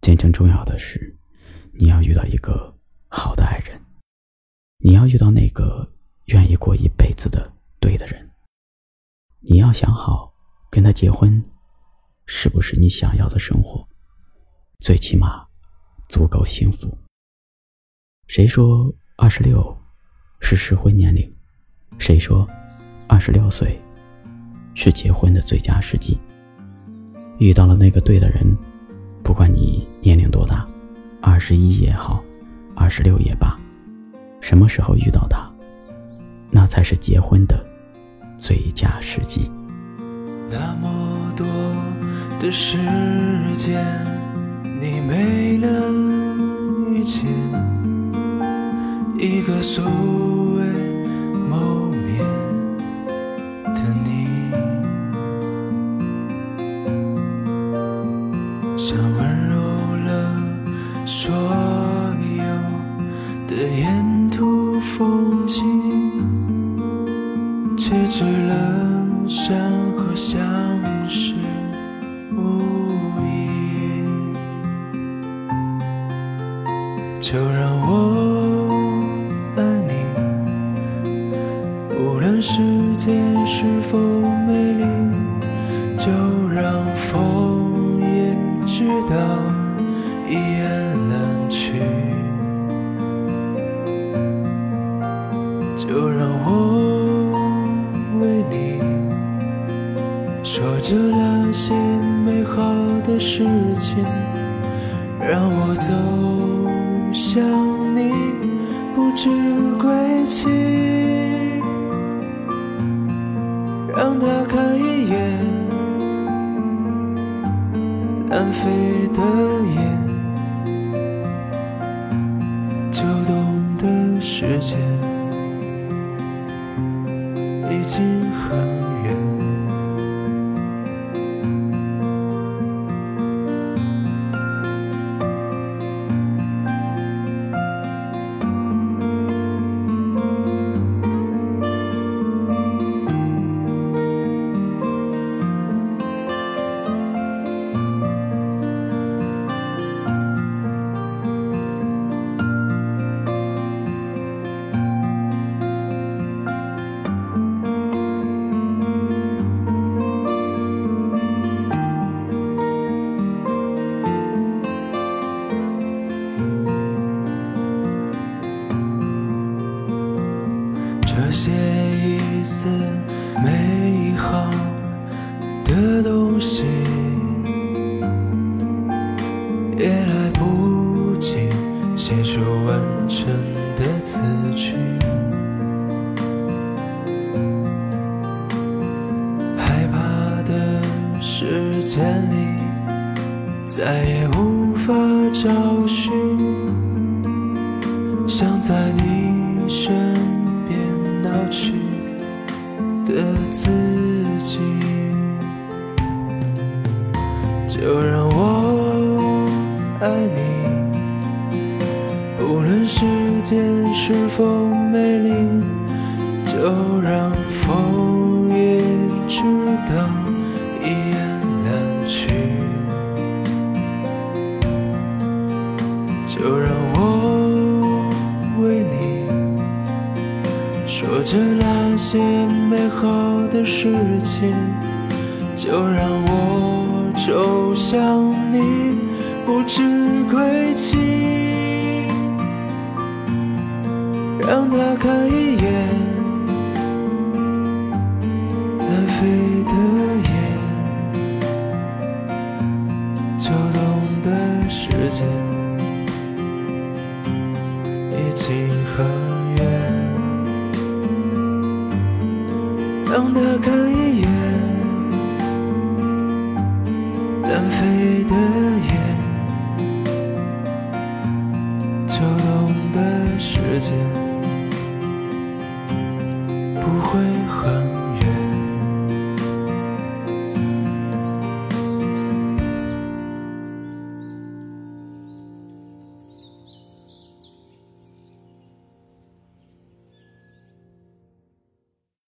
真正重要的是，你要遇到一个好的爱人，你要遇到那个愿意过一辈子的对的人。你要想好，跟他结婚，是不是你想要的生活？最起码，足够幸福。谁说二十六是适婚年龄？谁说二十六岁是结婚的最佳时机？遇到了那个对的人，不管你年龄多大，二十一也好，二十六也罢，什么时候遇到他，那才是结婚的最佳时机。那么多的时间，你没能遇见。一个素所有的沿途风景，却只了山河相识无影，就让我爱你，无论。世界是否美丽，就让风也知道一言难去。就让我为你说着那些美好的事情，让我走向你不知归期。让他看一眼南飞的雁，时间已经很这些一丝美好的东西，也来不及写出完整的词句。害怕的时间里，再也无法找寻，想在你身。自己，就让我爱你。无论世间是否美丽，就让风也知道一言难去。就让我为你。说着那些美好的事情，就让我走向你不知归期。让他看一眼南飞的雁，就懂得世界已经长的看一眼，南飞的雁，秋冬的时间不会很。